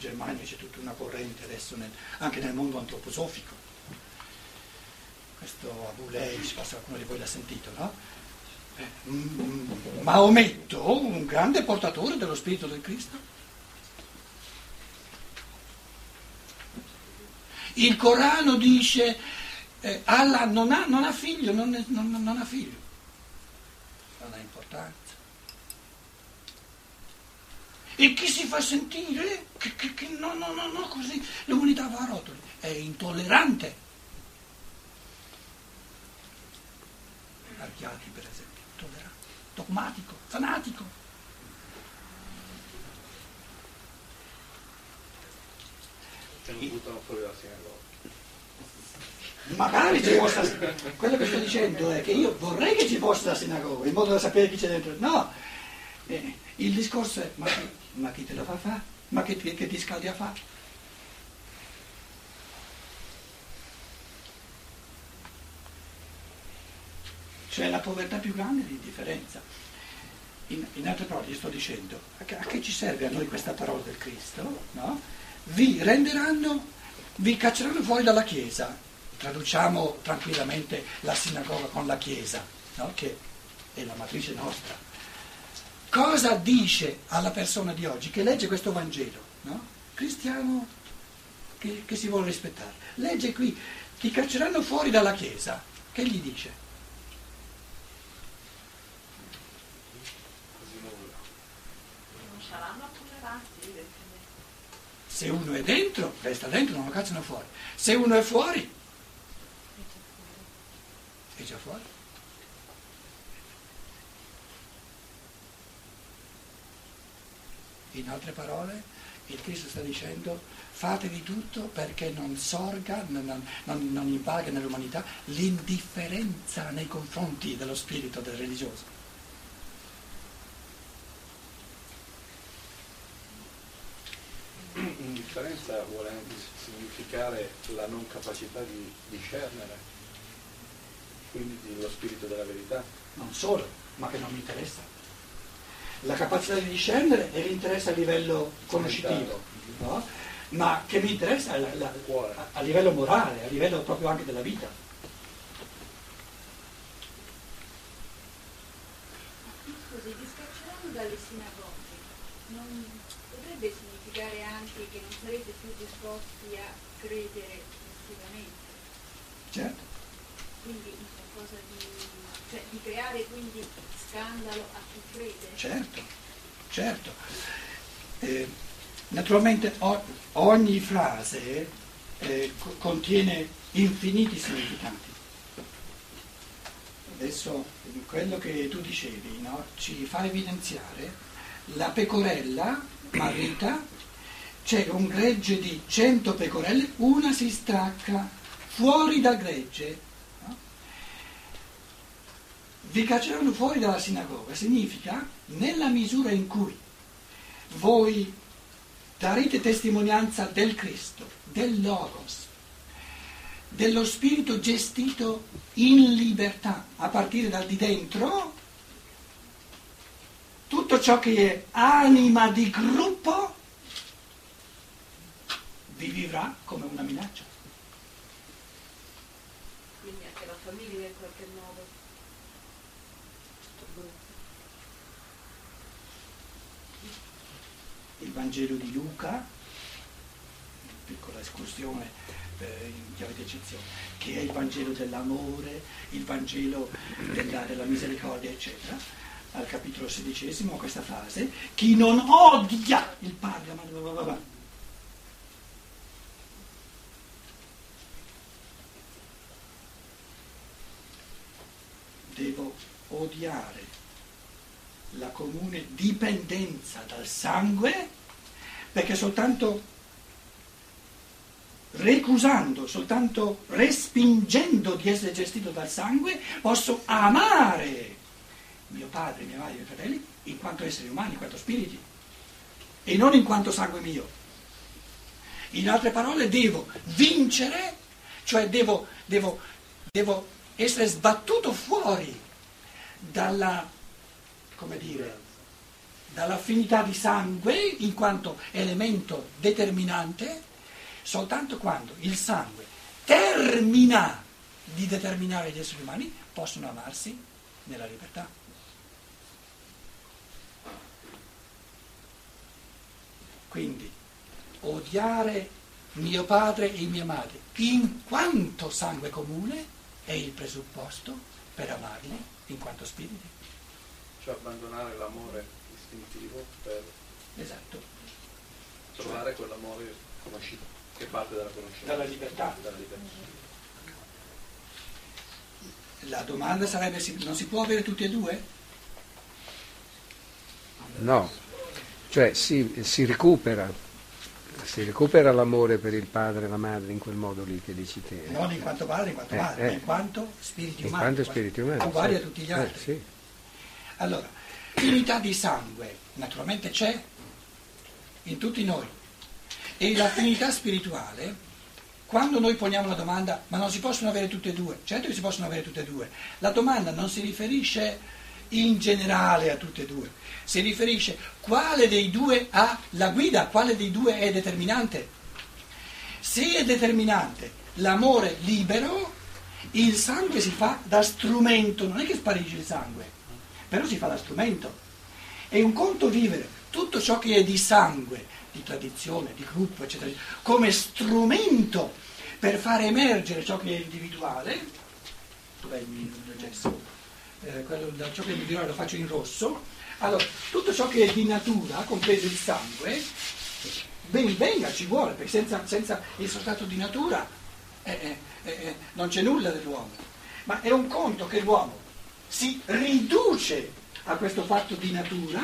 Germania c'è tutta una corrente adesso nel, anche nel mondo antroposofico. Questo Abu Leish, qualcuno di voi l'ha sentito, no? Eh, Maometto, un grande portatore dello spirito del Cristo. Il Corano dice eh, Allah non ha, non ha figlio, non, non, non ha figlio. Non ha importanza. E chi si fa sentire che, che, che no, no, no, no, così l'umanità va a rotoli, è intollerante. Archiati per esempio, intollerante, dogmatico, fanatico. Magari ci fosse, quello che sto dicendo è che io vorrei che ci fosse la sinagoga, in modo da sapere chi c'è dentro. No, eh, il discorso è, ma ma chi te lo fa fare? Ma che, che ti scaldi a fare? Cioè la povertà più grande è l'indifferenza. In, in altre parole, sto dicendo, a che, a che, ci serve a noi questa parola del Cristo? No? Vi renderanno, vi cacceranno fuori dalla Chiesa. Traduciamo tranquillamente la sinagoga con la Chiesa, no? che è la matrice nostra cosa dice alla persona di oggi che legge questo Vangelo? No? Cristiano che, che, si vuole rispettare. Legge qui, ti cacceranno fuori dalla Chiesa. Che gli dice? Se uno è dentro, resta dentro, non lo cacciano fuori. Se uno è fuori, è già fuori. In altre parole, il Cristo sta dicendo fate di tutto perché non sorga, non, non, non invaga nell'umanità l'indifferenza nei confronti dello spirito del religioso. Indifferenza vuole anche significare la non capacità di discernere, quindi lo spirito della verità. Non solo, ma che non mi interessa la capacità di discernere è l'interesse a livello conoscitivo, no? ma che mi interessa la, la, a, livello morale, a livello proprio anche della vita. Scusi, vi scacceranno dalle sinagoghe, non potrebbe significare anche che non sarete più disposti a credere passivamente? Certo. Quindi qualcosa di, cioè, di creare quindi scandalo a chi crede. Certo, certo. Eh, naturalmente o, ogni frase eh, contiene infiniti significati. Adesso quello che tu dicevi no, ci fa evidenziare la pecorella marita, c'è un gregge di cento pecorelle, una si stacca fuori dal gregge vi cacceranno fuori dalla sinagoga, significa nella misura in cui voi darete testimonianza del Cristo, del Logos, dello Spirito gestito in libertà, a partire dal di dentro, tutto ciò che è anima di gruppo vi vivrà come una minaccia. Quindi anche la famiglia in qualche modo. Il Vangelo di Luca, piccola escursione eh, in chiave di eccezione, che è il Vangelo dell'amore, il Vangelo della, della misericordia, eccetera. Al capitolo sedicesimo questa frase, chi non odia il padre, ma devo odiare la comune dipendenza dal sangue, perché soltanto recusando, soltanto respingendo di essere gestito dal sangue, posso amare mio padre, mia madre, i miei fratelli, in quanto esseri umani, in quanto spiriti, e non in quanto sangue mio. In altre parole, devo vincere, cioè devo, devo, devo essere sbattuto fuori dalla come dire, dall'affinità di sangue in quanto elemento determinante soltanto quando il sangue termina di determinare gli esseri umani possono amarsi nella libertà. Quindi odiare mio padre e mia madre in quanto sangue comune è il presupposto per amarli in quanto spiriti. Cioè abbandonare l'amore istintivo per Esatto. trovare quell'amore conosciuto, che parte dalla conoscenza. Dalla libertà. Dalla libertà. La domanda sarebbe non si può avere tutti e due? No, cioè si, si recupera, si recupera l'amore per il padre e la madre in quel modo lì che dici te. Non in quanto padre, in quanto Eh, madre, eh. ma in quanto spiriti In umani. quanto spiriti umani. Uguali sì. a tutti gli Eh, altri. sì. Allora, l'unità di sangue naturalmente c'è in tutti noi e l'affinità spirituale, quando noi poniamo la domanda ma non si possono avere tutte e due, certo che si possono avere tutte e due, la domanda non si riferisce in generale a tutte e due, si riferisce quale dei due ha la guida, quale dei due è determinante. Se è determinante l'amore libero, il sangue si fa da strumento, non è che sparisce il sangue, però si fa da strumento. È un conto vivere tutto ciò che è di sangue, di tradizione, di gruppo, eccetera, come strumento per far emergere ciò che è individuale. Dov'è il mio gesso? Eh, quello da ciò che è individuale lo faccio in rosso. Allora, tutto ciò che è di natura, compreso il sangue, ben venga, ci vuole, perché senza, senza il sostrato di natura eh, eh, eh, non c'è nulla dell'uomo. Ma è un conto che l'uomo si riduce a questo fatto di natura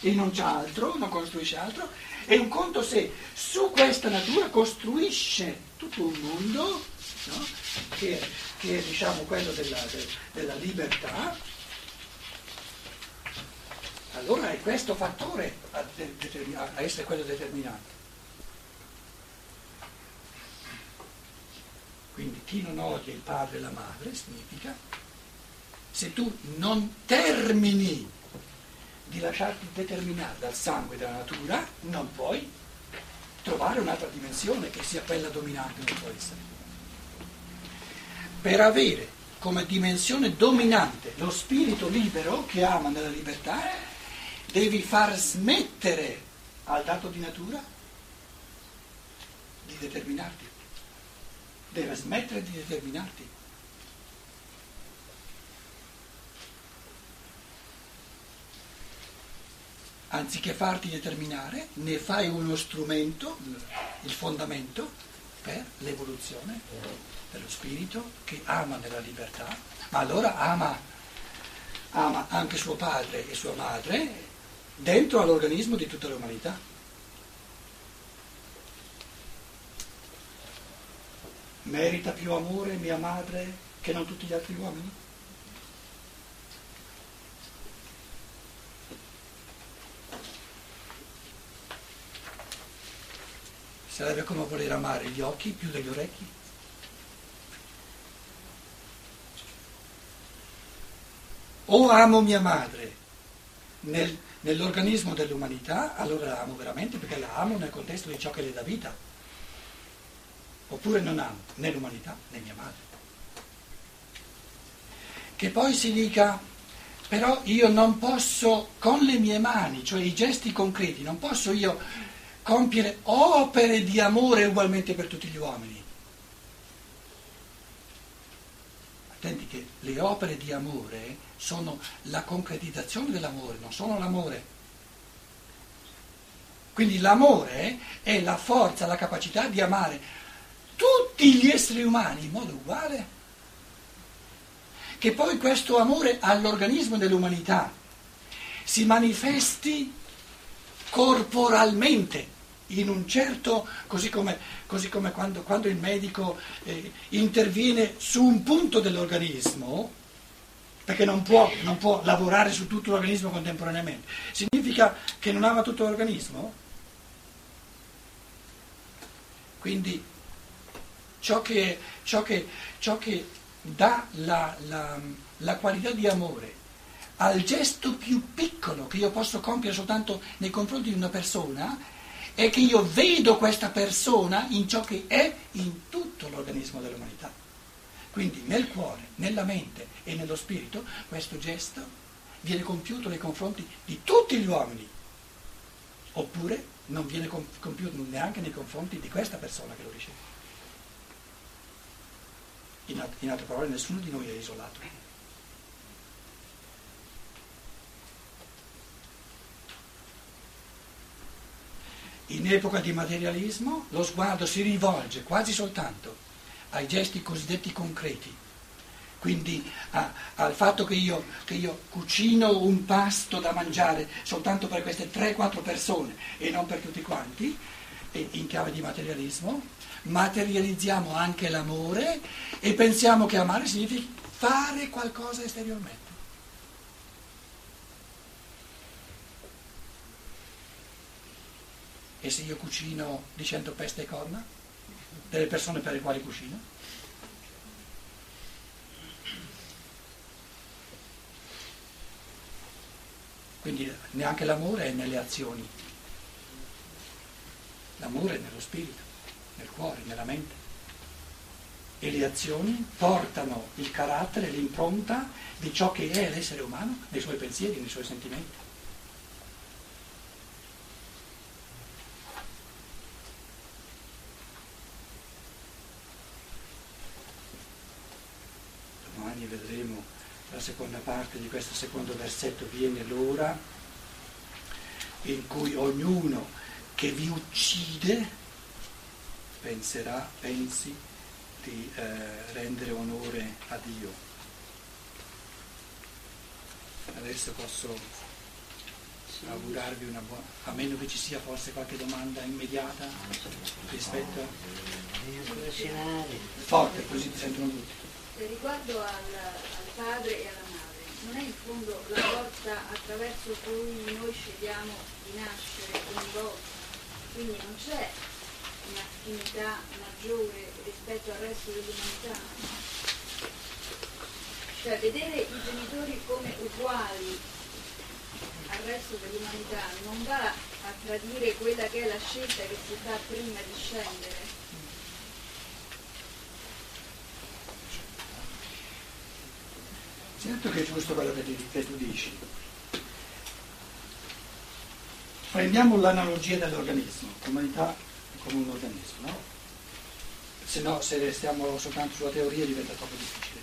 e non c'è altro, non costruisce altro, è un conto se su questa natura costruisce tutto un mondo no? che, che è diciamo quello della, de- della libertà, allora è questo fattore a, a essere quello determinante. Quindi chi non odia il padre e la madre significa se tu non termini di lasciarti determinare dal sangue della natura, non puoi trovare un'altra dimensione che sia quella dominante nel tuo essere. Per avere come dimensione dominante lo spirito libero che ama nella libertà, devi far smettere al dato di natura di determinarti. Deve smettere di determinarti. Anziché farti determinare, ne fai uno strumento, il fondamento, per l'evoluzione dello spirito che ama nella libertà, ma allora ama, ama anche suo padre e sua madre dentro all'organismo di tutta l'umanità. Merita più amore mia madre che non tutti gli altri uomini? Sarebbe come voler amare gli occhi più degli orecchi? O amo mia madre nel- nell'organismo dell'umanità, allora la amo veramente perché la amo nel contesto di ciò che le dà vita. Oppure non amo né l'umanità né mia madre. Che poi si dica, però io non posso con le mie mani, cioè i gesti concreti, non posso io compiere opere di amore ugualmente per tutti gli uomini. Attenti che le opere di amore sono la concretizzazione dell'amore, non sono l'amore. Quindi l'amore è la forza, la capacità di amare tutti gli esseri umani in modo uguale. Che poi questo amore all'organismo dell'umanità si manifesti corporalmente in un certo, così come, così come quando, quando il medico eh, interviene su un punto dell'organismo, perché non può, non può lavorare su tutto l'organismo contemporaneamente, significa che non ama tutto l'organismo? Quindi ciò che, ciò che, ciò che dà la, la- la qualità di amore al gesto più piccolo che io posso compiere soltanto nei confronti di una persona è che io vedo questa persona in ciò che è in tutto l'organismo dell'umanità. Quindi nel cuore, nella mente e nello spirito questo gesto viene compiuto nei confronti di tutti gli uomini, oppure non viene compiuto neanche nei confronti di questa persona che lo riceve. In, altre parole, nessuno di noi è isolato. In epoca di materialismo lo sguardo si rivolge quasi soltanto ai gesti cosiddetti concreti, quindi a, al fatto che io, che io, cucino un pasto da mangiare soltanto per queste 3-4 persone e non per tutti quanti, in chiave di materialismo, materializziamo anche l'amore e pensiamo che amare significa fare qualcosa esteriormente. E se io cucino dicendo peste e corna? Delle persone per le quali cucino? Quindi neanche l'amore è nelle azioni, l'amore è nello spirito, nel cuore, nella mente. E le azioni portano il carattere, l'impronta di ciò che è l'essere umano, nei suoi pensieri, nei suoi sentimenti. La seconda parte di questo secondo versetto viene l'ora in cui ognuno che vi uccide penserà, pensi di eh, rendere onore a Dio. Adesso posso augurarvi una buona, a meno che ci sia forse qualche domanda immediata rispetto a... Forte, così ti sentono tutti. Riguardo al, al padre e alla madre, non è in fondo la porta attraverso cui noi scegliamo di nascere ogni volta, quindi non c'è un'affinità maggiore rispetto al resto dell'umanità. Cioè vedere i genitori come uguali al resto dell'umanità non va a tradire quella che è la scelta che si fa prima di scendere. Certo che è giusto quello che, tu dici. Prendiamo l'analogia dell'organismo, l'umanità come un organismo, no? Se no, se restiamo soltanto sulla teoria diventa troppo difficile.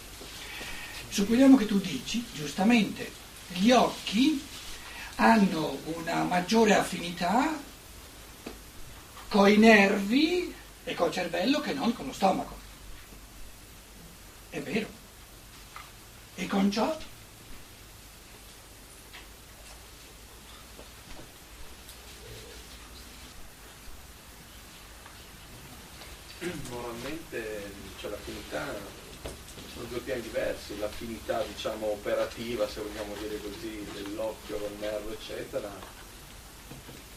Supponiamo che tu dici, giustamente, gli occhi hanno una maggiore affinità con i nervi e col cervello che non con lo stomaco. È vero. E con ciò moralmente cioè, l'affinità sono due piani diversi, l'affinità diciamo operativa, se vogliamo dire così, dell'occhio, del nervo, eccetera,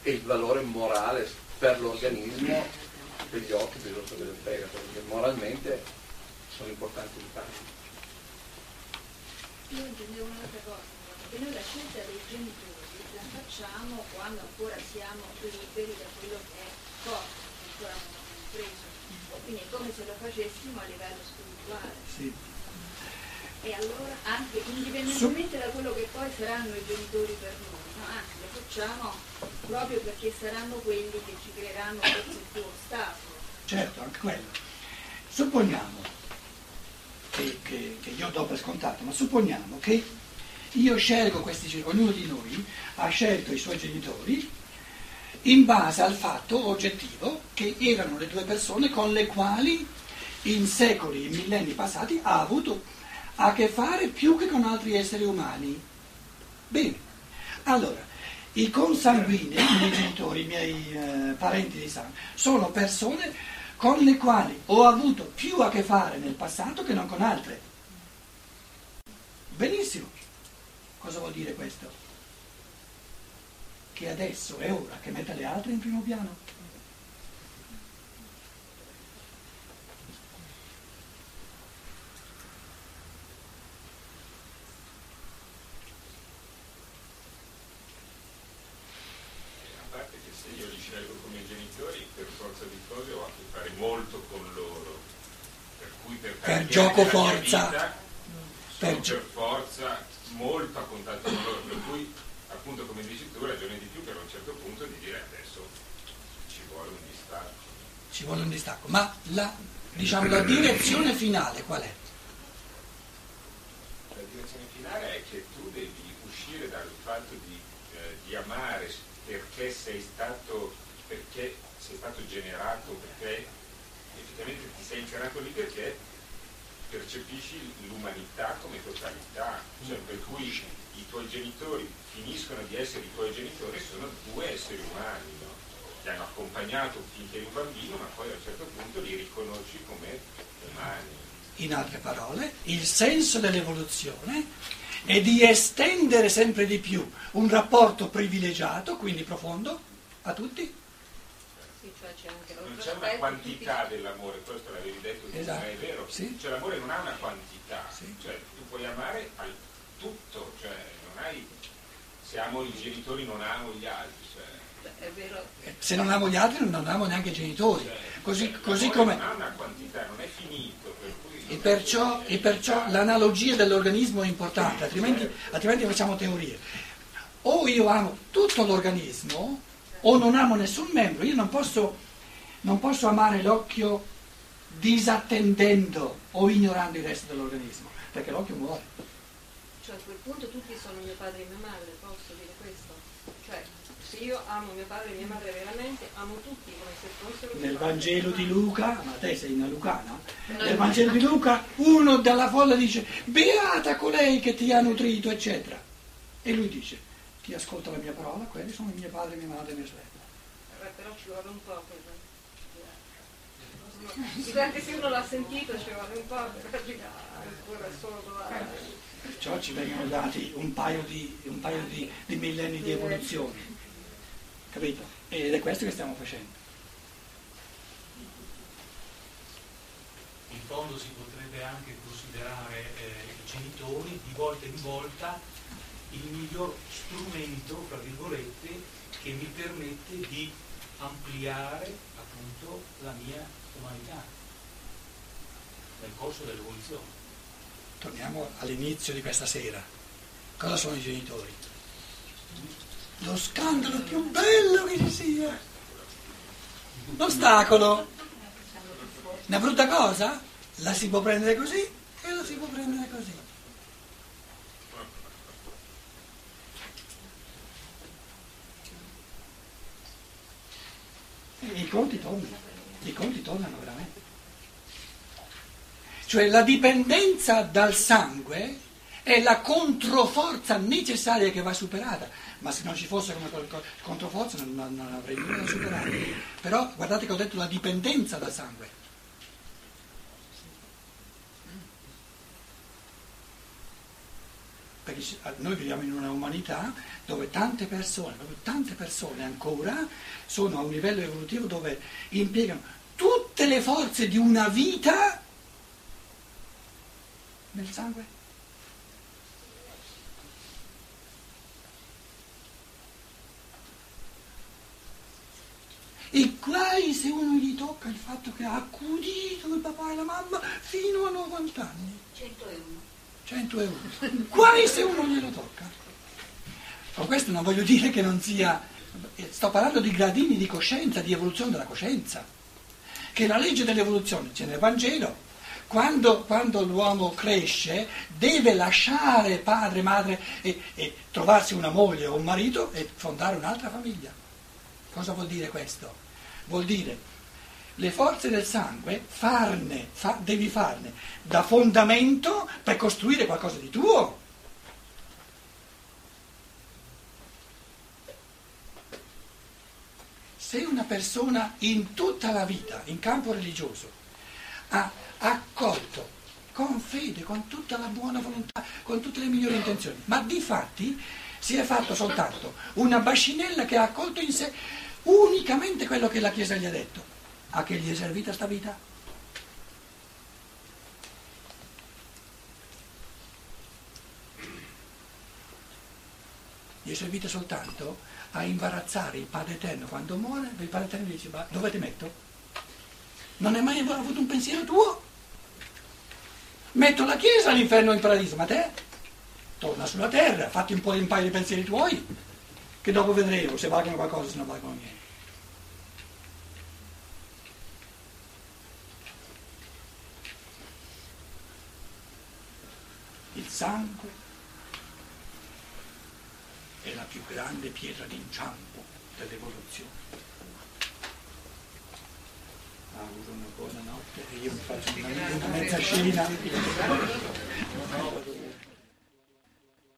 e il valore morale per l'organismo degli occhi, che del fegato, perché moralmente sono importanti entrambi. Io intendevo un'altra cosa, che noi la scelta dei genitori la facciamo quando ancora siamo liberi da quello che è corpo, che ancora non abbiamo preso. Quindi è come se lo facessimo a livello spirituale. Sì. E allora anche indipendentemente da quello che poi saranno i genitori per noi, no? anzi lo facciamo proprio perché saranno quelli che ci creeranno forse il tuo ostacolo. Certo, anche quello. Supponiamo che, che, che io do per scontato, ma supponiamo che io scelgo questi genitori, ognuno di noi ha scelto i suoi genitori in base al fatto oggettivo che erano le due persone con le quali in secoli, in millenni passati ha avuto a che fare più che con altri esseri umani. Bene, allora, i consanguinei, i miei genitori, i miei eh, parenti di sangue, sono persone con le quali ho avuto più a che fare nel passato che non con altre. Benissimo. Cosa vuol dire questo? Che adesso è ora che metta le altre in primo piano. se io li scelgo come genitori, per forza di cose ho a che fare molto con loro. Per cui per, per gioco forza. Vita, per, per forza molto a contatto con loro, per cui appunto come dici tu ragioni di più per un certo punto di dire adesso ci vuole un distacco. Ci vuole un distacco, ma la, diciamo, la direzione finale qual è? La direzione finale è che tu devi uscire dal fatto di, eh, di amare perché sei stato, perché sei stato generato, perché effettivamente ti sei incarnato lì perché percepisci l'umanità come totalità, cioè per cui i tuoi genitori finiscono di essere i tuoi genitori, sono due esseri umani, no? ti hanno accompagnato finché eri un bambino, ma poi a un certo punto li riconosci come umani. In altre parole, il senso dell'evoluzione è di estendere sempre di più un rapporto privilegiato, quindi profondo, a tutti. Sì, cioè c'è anche non c'è una quantità dell'amore, questo l'avevi detto tu, esatto. non è vero? Sì. Cioè l'amore non ha una quantità, sì. cioè tu puoi amare al tutto, cioè non hai, se amo i genitori non amo gli altri. Cioè. È vero. Se non amo gli altri non amo neanche i genitori. Cioè, così, cioè, così come... Non ha una quantità, non è finito. Per cui e, perciò, e perciò l'analogia dell'organismo è importante, altrimenti, altrimenti facciamo teorie. O io amo tutto l'organismo o non amo nessun membro. Io non posso, non posso amare l'occhio disattendendo o ignorando il resto dell'organismo, perché l'occhio muore. Cioè a quel punto tutti sono mio padre e mia madre, posso dire questo? Cioè se io amo mio padre e mia madre veramente, amo tutti come se fossero Nel Vangelo di Luca, ma te sei una lucana, nel Vangelo di Luca uno dalla folla dice beata colei che ti ha nutrito, eccetera. E lui dice chi ascolta la mia parola, quelli sono mio padre, mia madre e mia sorella. Eh, però ci vuole un po' per... Anche se uno l'ha sentito ci vuole un po' per arrivare ancora solo là. Perciò ci vengono dati un paio di, un paio di, di millenni di evoluzione, capito? Ed è questo che stiamo facendo. In fondo si potrebbe anche considerare eh, i genitori di volta in volta il miglior strumento, fra virgolette, che mi permette di ampliare appunto la mia umanità nel corso dell'evoluzione. Torniamo all'inizio di questa sera. Cosa sono i genitori? Lo scandalo più bello che ci sia. L'ostacolo. Una brutta cosa? La si può prendere così e la si può prendere così. E I conti tornano, i conti tornano veramente. Cioè la dipendenza dal sangue è la controforza necessaria che va superata, ma se non ci fosse come controforza non, non, avrei nulla da superare. Però guardate che ho detto la dipendenza dal sangue. Noi viviamo in una umanità dove tante persone, tante persone ancora sono a un livello evolutivo dove impiegano tutte le forze di una vita nel sangue. E guai se uno gli tocca il fatto che ha accudito il papà e la mamma fino a 90 anni. 101. 101. Guai se uno glielo tocca. Con questo non voglio dire che non sia... Sto parlando di gradini di coscienza, di evoluzione della coscienza. Che la legge dell'evoluzione c'è nel Vangelo, quando, quando, l'uomo cresce deve lasciare padre, madre e, e, trovarsi una moglie o un marito e fondare un'altra famiglia. Cosa vuol dire questo? Vuol dire le forze del sangue farne, fa, devi farne da fondamento per costruire qualcosa di tuo. Se una persona in tutta la vita, in campo religioso, ha accolto con fede, con tutta la buona volontà, con tutte le migliori intenzioni, ma di fatti si è fatto soltanto una bascinella che ha accolto in sé unicamente quello che la Chiesa gli ha detto. A che gli è servita sta vita? gli è servita soltanto a imbarazzare il Padre Eterno quando muore, il Padre Eterno dice, ma dove ti metto? Non hai mai avuto un pensiero tuo? Metto la Chiesa all'inferno o in paradiso, ma te? Torna sulla terra, fatti un po' un paio di pensieri tuoi, che dopo vedremo se valgono qualcosa, se non valgono niente. Sangue è la più grande pietra d'inciampo dell'evoluzione. Auguro una buona notte e io mi faccio una, mezza scena.